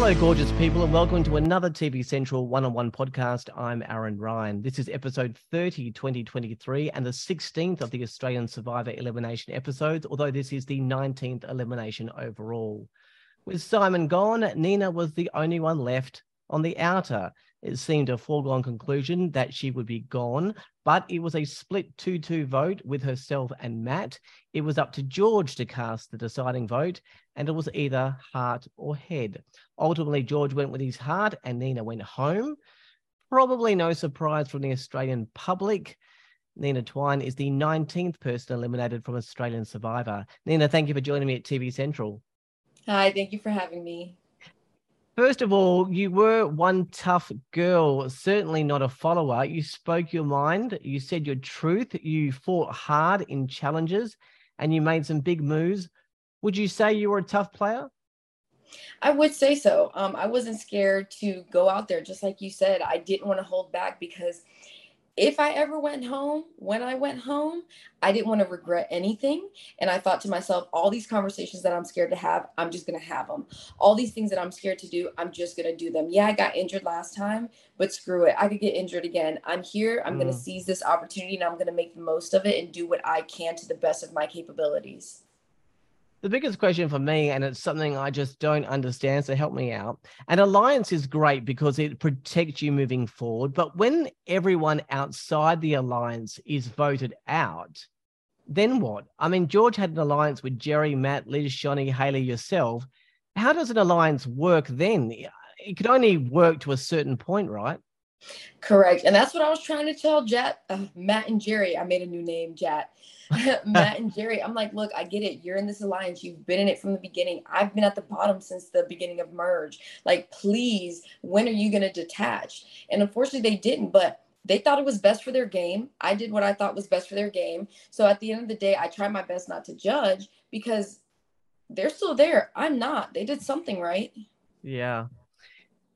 Hello, gorgeous people, and welcome to another TV Central one on one podcast. I'm Aaron Ryan. This is episode 30, 2023, and the 16th of the Australian Survivor elimination episodes, although this is the 19th elimination overall. With Simon gone, Nina was the only one left on the outer. It seemed a foregone conclusion that she would be gone, but it was a split 2 2 vote with herself and Matt. It was up to George to cast the deciding vote, and it was either heart or head. Ultimately, George went with his heart, and Nina went home. Probably no surprise from the Australian public. Nina Twine is the 19th person eliminated from Australian Survivor. Nina, thank you for joining me at TV Central. Hi, thank you for having me. First of all, you were one tough girl, certainly not a follower. You spoke your mind, you said your truth, you fought hard in challenges, and you made some big moves. Would you say you were a tough player? I would say so. Um, I wasn't scared to go out there, just like you said. I didn't want to hold back because if I ever went home, when I went home, I didn't want to regret anything. And I thought to myself, all these conversations that I'm scared to have, I'm just going to have them. All these things that I'm scared to do, I'm just going to do them. Yeah, I got injured last time, but screw it. I could get injured again. I'm here. I'm mm. going to seize this opportunity and I'm going to make the most of it and do what I can to the best of my capabilities. The biggest question for me, and it's something I just don't understand, so help me out. An alliance is great because it protects you moving forward. But when everyone outside the alliance is voted out, then what? I mean, George had an alliance with Gerry, Matt, Liz, Shonee, Hayley, yourself. How does an alliance work then? It could only work to a certain point, right? Correct. And that's what I was trying to tell Jet, uh, Matt and Gerry. I made a new name, Jet. Matt and Gerry, I'm like, look, I get it. You're in this alliance. You've been in it from the beginning. I've been at the bottom since the beginning of merge. Like, please, when are you going to detach? And unfortunately, they didn't, but they thought it was best for their game. I did what I thought was best for their game. So at the end of the day, I tried my best not to judge because they're still there. I'm not. They did something right. Yeah.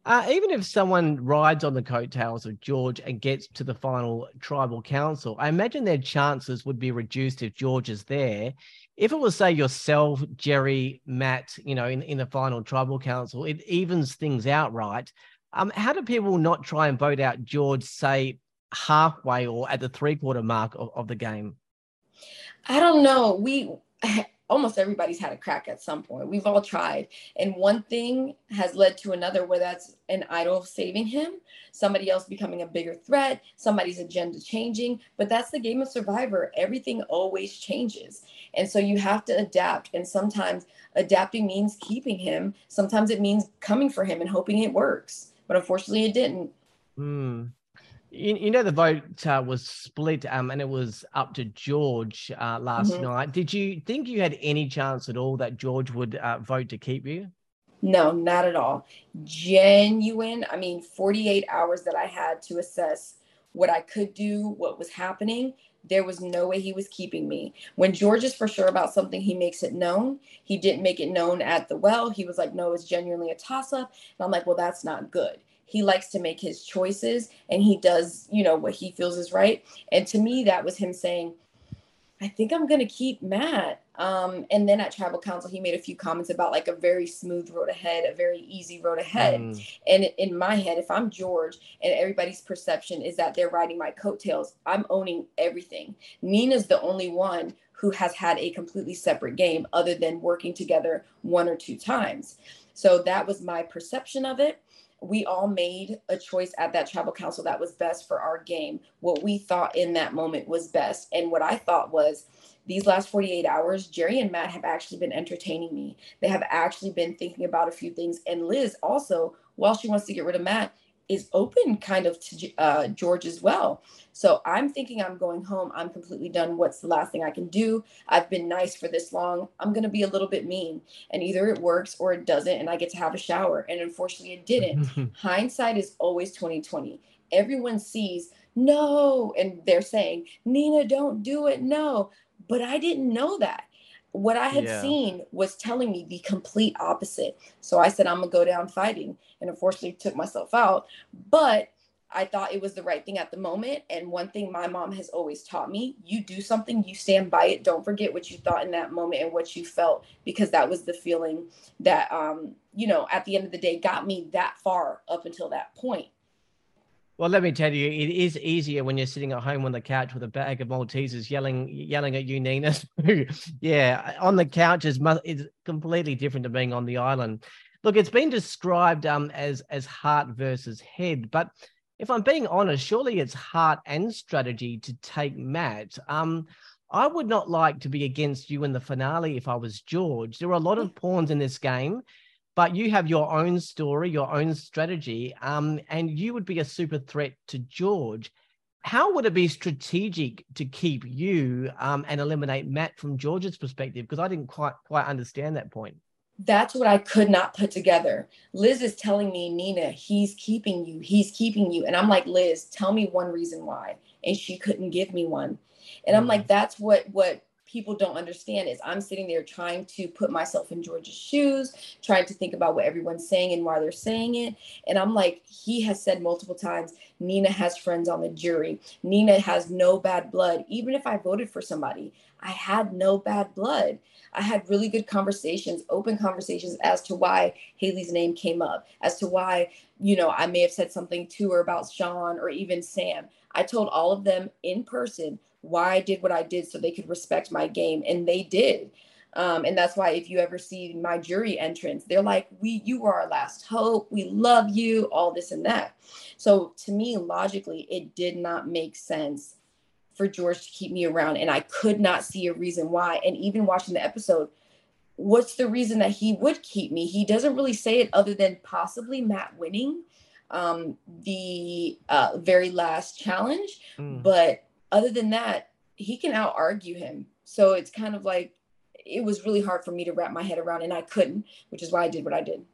Uh, even if someone rides on the coattails of George and gets to the final tribal council, I imagine their chances would be reduced if George is there. If it was, say, yourself, Gerry, Matt, you know, in, in the final tribal council, it evens things out, right? Um, how do people not try and vote out George, say, halfway or at the three quarter mark of, of the game? I don't know. We almost everybody's had a crack at some point. We've all tried. And one thing has led to another, where that's an idol saving him, somebody else becoming a bigger threat, somebody's agenda changing. But that's the game of survivor. Everything always changes. And so you have to adapt. And sometimes adapting means keeping him, sometimes it means coming for him and hoping it works. But unfortunately, it didn't. Hmm. You, you know the vote uh, was split, um, and it was up to George uh, last mm-hmm. night. Did you think you had any chance at all that George would uh, vote to keep you? No, not at all. Genuine. I mean, 48 hours that I had to assess what I could do, what was happening. There was no way he was keeping me. When George is for sure about something, he makes it known. He didn't make it known at the well. He was like, no, it's genuinely a toss up. And I'm like, well, that's not good he likes to make his choices and he does, you know, what he feels is right. And to me, that was him saying, I think I'm going to keep Matt. Um, and then at tribal council, he made a few comments about like a very smooth road ahead, a very easy road ahead. Mm. And in my head, if I'm George and everybody's perception is that they're riding my coattails, I'm owning everything. Nina's the only one who has had a completely separate game other than working together one or two times. So that was my perception of it we all made a choice at that tribal council that was best for our game, what we thought in that moment was best. And what I thought was these last 48 hours, Gerry and Matt have actually been entertaining me. They have actually been thinking about a few things. And Liz also, while she wants to get rid of Matt, is open kind of to uh, George as well. So I'm thinking I'm going home. I'm completely done. What's the last thing I can do? I've been nice for this long. I'm going to be a little bit mean. And either it works or it doesn't. And I get to have a shower. And unfortunately, it didn't. Hindsight is always 2020. Everyone sees, no. And they're saying, Nina, don't do it. No. But I didn't know that what I had yeah. seen was telling me the complete opposite. So I said, I'm gonna go down fighting, and unfortunately took myself out. But I thought it was the right thing at the moment. And one thing my mom has always taught me you do something, you stand by it. Don't forget what you thought in that moment and what you felt, because that was the feeling that, um, you know, at the end of the day got me that far up until that point. Well, let me tell you, it is easier when you're sitting at home on the couch with a bag of Maltesers yelling, yelling at you, Nina. yeah, on the couch is is completely different to being on the island. Look, it's been described um, as as heart versus head, but if I'm being honest, surely it's heart and strategy to take Matt. Um, I would not like to be against you in the finale if I was George. There are a lot of pawns in this game, but you have your own story, your own strategy, um, and you would be a super threat to George. How would it be strategic to keep you um, and eliminate Matt from George's perspective? Because I didn't quite quite understand that point that's what I could not put together. Liz is telling me, Nina, he's keeping you, he's keeping you. And I'm like, Liz, tell me one reason why. And she couldn't give me one. And I'm like, that's what what people don't understand is I'm sitting there trying to put myself in George's shoes, trying to think about what everyone's saying and why they're saying it. And I'm like, he has said multiple times, Nina has friends on the jury. Nina has no bad blood. Even if I voted for somebody, I had no bad blood. I had really good conversations, open conversations as to why Hayley's name came up, as to why, you know, I may have said something to her about Shaun or even Sam. I told all of them in person why I did what I did so they could respect my game, and they did. Um, and that's why if you ever see my jury entrance, they're like, "We, you are our last hope. We love you." All this and that. So to me, logically, it did not make sense for George to keep me around. And I could not see a reason why. And even watching the episode, what's the reason that he would keep me? He doesn't really say it other than possibly Matt winning um, the uh, very last challenge. Mm. But other than that, he can out argue him. So it's kind of like, it was really hard for me to wrap my head around, and I couldn't, which is why I did what I did.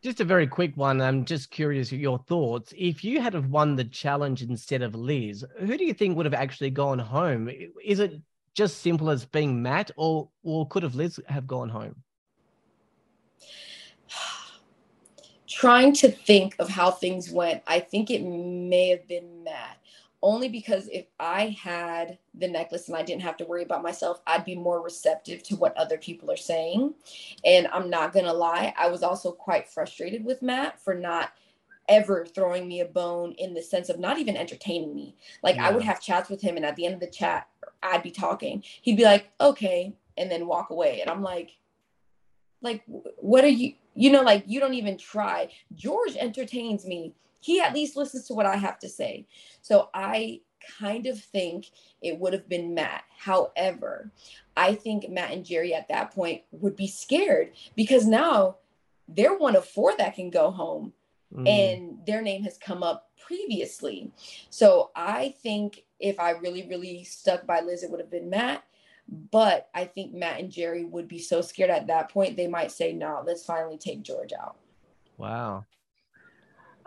Just a very quick one. I'm just curious your thoughts. If you had have won the challenge instead of Liz, who do you think would have actually gone home? Is it just simple as being Matt, or or could have Liz have gone home? Trying to think of how things went, I think it may have been Matt only because if I had the necklace and I didn't have to worry about myself, I'd be more receptive to what other people are saying. And I'm not going to lie, I was also quite frustrated with Matt for not ever throwing me a bone in the sense of not even entertaining me. Like yeah. I would have chats with him and at the end of the chat, I'd be talking. He'd be like, "Okay," and then walk away. And I'm like like what are you you know like you don't even try. George entertains me he at least listens to what I have to say. So I kind of think it would have been Matt. However, I think Matt and Gerry at that point would be scared because now they're one of four that can go home mm. and their name has come up previously. So I think if I really, really stuck by Liz, it would have been Matt. But I think Matt and Gerry would be so scared at that point, they might say, no, nah, let's finally take George out. Wow.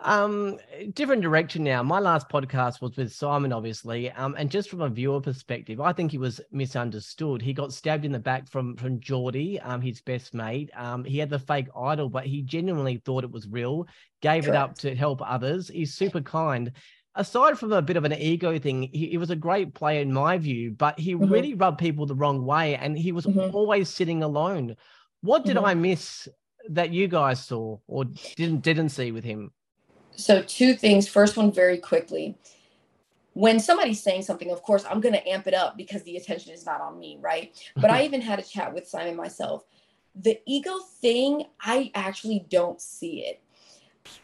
Um, different direction now. My last podcast was with Simon, obviously. Um, and just from a viewer perspective, I think he was misunderstood. He got stabbed in the back from from Jordie, um, his best mate. Um, he had the fake idol, but he genuinely thought it was real, gave Correct. it up to help others. He's super kind. Aside from a bit of an ego thing, he, he was a great player in my view, but he mm-hmm. really rubbed people the wrong way, and he was mm-hmm. always sitting alone. What did mm-hmm. I miss that you guys saw or didn't didn't see with him? So, two things. First one, very quickly. When somebody's saying something, of course, I'm going to amp it up because the attention is not on me, right? But I even had a chat with Simon myself. The ego thing, I actually don't see it.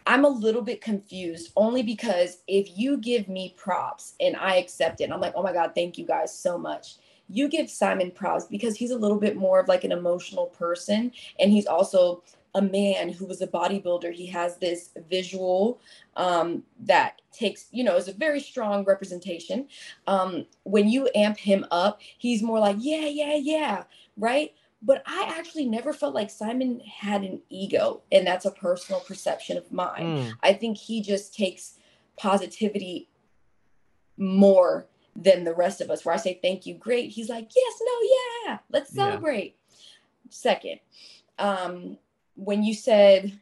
I'm a little bit confused only because if you give me props and I accept it, I'm like, oh my God, thank you guys so much. You give Simon props because he's a little bit more of like an emotional person. And he's also a man who was a bodybuilder. He has this visual um, that takes, you know, is a very strong representation. Um, when you amp him up, he's more like, yeah, yeah, yeah, right? But I actually never felt like Simon had an ego, and that's a personal perception of mine. Mm. I think he just takes positivity more than the rest of us. Where I say thank you, great. He's like, yes, no, yeah, let's celebrate. Yeah. Second, um, when you said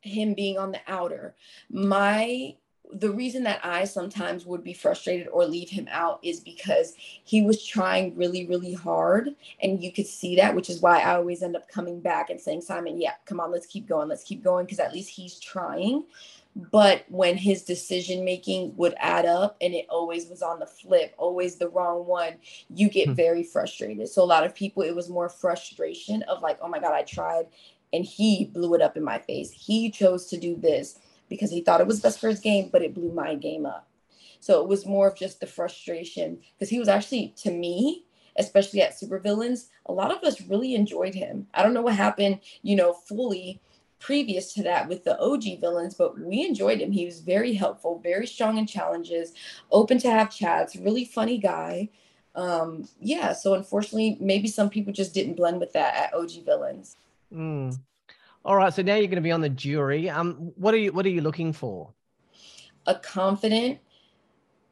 him being on the outer. My the reason that I sometimes would be frustrated or leave him out is because he was trying really, really hard. And you could see that, which is why I always end up coming back and saying, Simon, yeah, come on, let's keep going. Let's keep going. Because at least he's trying. But when his decision making would add up and it always was on the flip, always the wrong one, you get hmm. very frustrated. So a lot of people, it was more frustration of like, oh my God, I tried and he blew it up in my face. He chose to do this because he thought it was best for his game, but it blew my game up. So it was more of just the frustration because he was actually, to me, especially at Supervillains, a lot of us really enjoyed him. I don't know what happened, you know, fully previous to that with the OG villains, but we enjoyed him. He was very helpful, very strong in challenges, open to have chats, really funny guy. Um, yeah, so unfortunately, maybe some people just didn't blend with that at OG villains. Mm. All right, so now you're going to be on the jury. Um, what are you what are you looking for? A confident,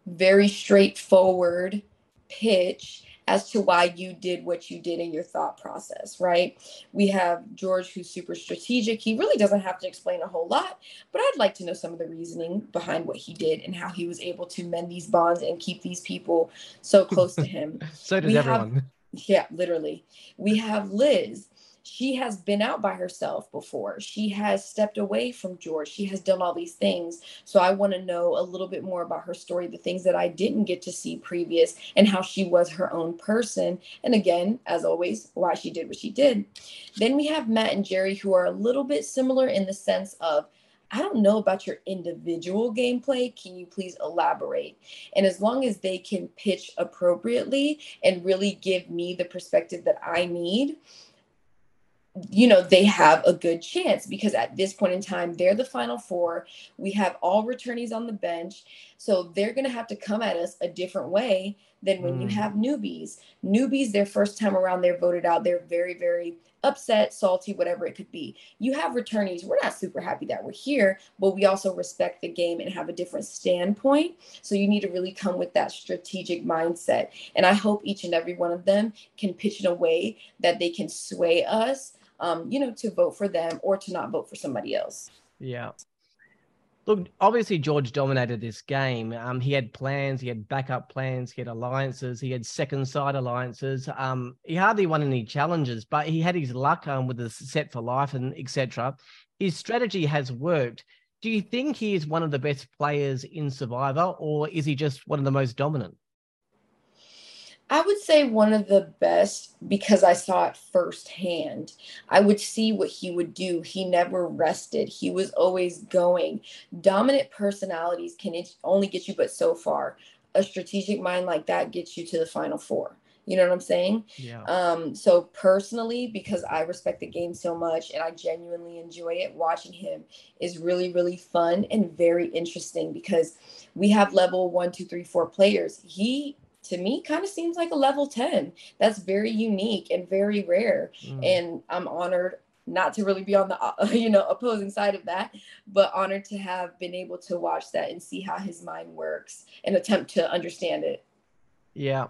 very straightforward pitch as to why you did what you did in your thought process, right? We have George, who's super strategic. He really doesn't have to explain a whole lot, but I'd like to know some of the reasoning behind what he did and how he was able to mend these bonds and keep these people so close to him. so does we everyone. Have, yeah, literally. We have Liz, she has been out by herself before. She has stepped away from George. She has done all these things. So I want to know a little bit more about her story, the things that I didn't get to see previous, and how she was her own person. And again, as always, why she did what she did. Then we have Matt and Gerry, who are a little bit similar in the sense of I don't know about your individual gameplay. Can you please elaborate? And as long as they can pitch appropriately and really give me the perspective that I need, you know, they have a good chance because at this point in time, they're the final four. We have all returnees on the bench. So they're going to have to come at us a different way than when mm. you have newbies. Newbies, their first time around, they're voted out. They're very, very upset, salty, whatever it could be. You have returnees. We're not super happy that we're here, but we also respect the game and have a different standpoint. So you need to really come with that strategic mindset. And I hope each and every one of them can pitch in a way that they can sway us um, you know, to vote for them or to not vote for somebody else. Yeah. Look, obviously George dominated this game. Um, he had plans, he had backup plans, he had alliances, he had second side alliances. Um, he hardly won any challenges, but he had his luck um, with the set for life and etc. His strategy has worked. Do you think he is one of the best players in Survivor, or is he just one of the most dominant? I would say one of the best because I saw it firsthand. I would see what he would do. He never rested, he was always going. Dominant personalities can only get you but so far. A strategic mind like that gets you to the final four. You know what I'm saying? Yeah. Um, so personally, because I respect the game so much and I genuinely enjoy it, watching him is really, really fun and very interesting because we have level one, two, three, four players. He to me kind of seems like a level 10 that's very unique and very rare. Mm. and i'm honored not to really be on the you know opposing side of that but honored to have been able to watch that and see how his mind works and attempt to understand it. Yeah.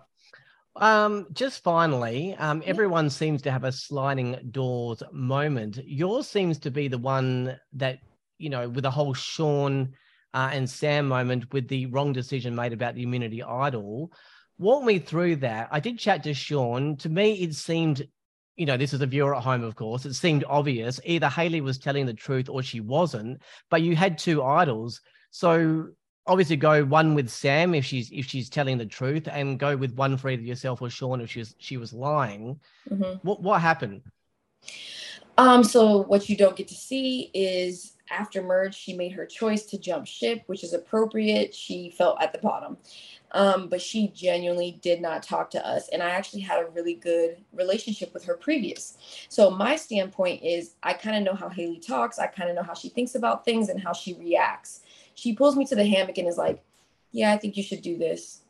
Um just finally um everyone seems to have a sliding doors moment. Yours seems to be the one that you know with the whole Shaun uh, and Sam moment with the wrong decision made about the immunity idol walk me through that. I did chat to Shaun. To me, it seemed, you know, this is a viewer at home, of course. It seemed obvious. Either Hayley was telling the truth or she wasn't. But you had two idols, so obviously go one with Sam if she's if she's telling the truth, and go with one for either yourself or Shaun if she was she was lying. Mm-hmm. What what happened? Um. So what you don't get to see is after merge, she made her choice to jump ship, which is appropriate. She felt at the bottom. Um, but she genuinely did not talk to us. And I actually had a really good relationship with her previous. So my standpoint is I kind of know how Hayley talks. I kind of know how she thinks about things and how she reacts. She pulls me to the hammock and is like, Yeah, I think you should do this.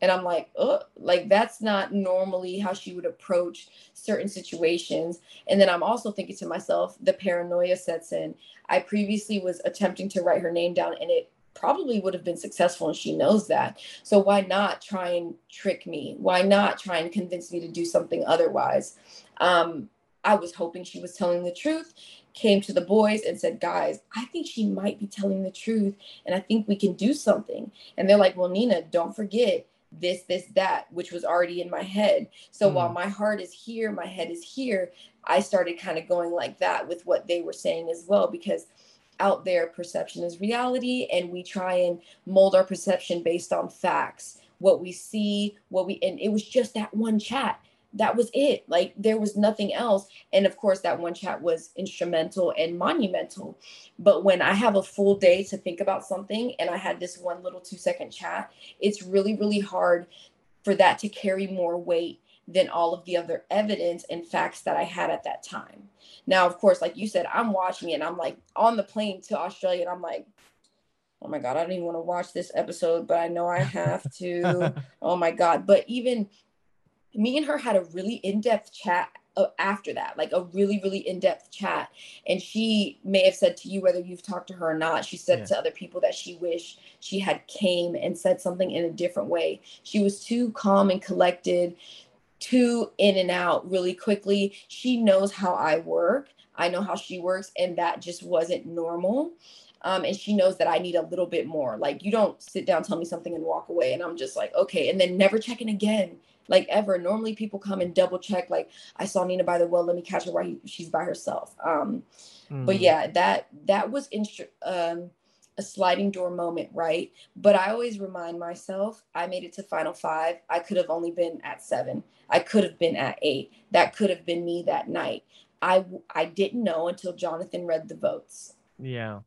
And I'm like, oh, like that's not normally how she would approach certain situations. And then I'm also thinking to myself, the paranoia sets in. I previously was attempting to write her name down and it probably would have been successful and she knows that. So why not try and trick me? Why not try and convince me to do something otherwise? Um, I was hoping she was telling the truth. came to the boys and said, Guys, I think she might be telling the truth and I think we can do something. And they're like, Well, Nina, don't forget this, this, that, which was already in my head. So mm. while my heart is here, my head is here, I started kind of going like that with what they were saying as well, because out there, perception is reality, and we try and mold our perception based on facts, what we see, what we, and it was just that one chat that was it. Like there was nothing else. And of course, that one chat was instrumental and monumental. But when I have a full day to think about something and I had this one little two second chat, it's really, really hard for that to carry more weight than all of the other evidence and facts that I had at that time. Now, of course, like you said, I'm watching it and I'm like on the plane to Australia and I'm like, oh my God, I don't even want to watch this episode, but I know I have to. oh my God. But even me and her had a really in-depth chat uh, after that like a really really in-depth chat. And she may have said to you whether you've talked to her or not. She said yeah. to other people that she wished she had came and said something in a different way. She was too calm and collected too in and out really quickly. She knows how i work i know how she works and that just wasn't normal um, and she knows that I need a little bit more. Like you don't sit down, tell me something, and walk away, and I'm just like, okay, and then never checking again like ever. Normally people come and double check, like I saw Nina by the well, let me catch her while he, she's by herself. Um, mm. but yeah, that that was instru- um, a sliding door moment, right? But I always remind myself, I made it to final five. I could have only been at seven. I could have been at eight. That could have been me that night. I I didn't know until Jonathan read the votes. Yeah.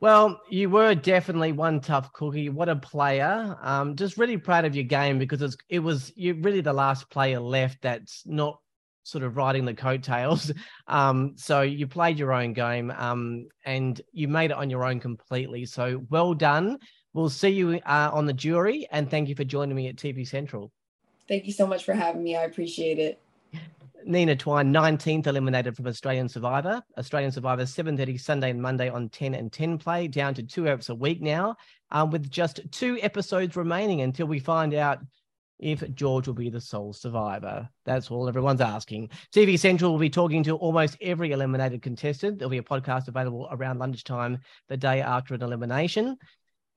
Well, you were definitely one tough cookie. What a player! Um, just really proud of your game because it's, it was you really the last player left that's not sort of riding the coattails. Um, so you played your own game um, and you made it on your own completely. So well done. We'll see you uh, on the jury and thank you for joining me at TV Central. Thank you so much for having me. I appreciate it. Nina Twine, 19th eliminated from Australian Survivor. Australian Survivor, 7.30 Sunday and Monday on 10 and 10 play, down to two episodes a week now, um, with just two episodes remaining until we find out if George will be the sole survivor. That's all everyone's asking. TV Central will be talking to almost every eliminated contestant. There'll be a podcast available around lunchtime the day after an elimination.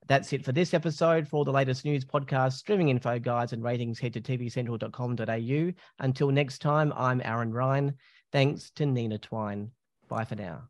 That's it for this episode. For all the latest news, podcasts, streaming info, guides, and ratings, head to tvcentral.com.au. Until next time, I'm Aaron Ryan. Thanks to Nina Twine. Bye for now.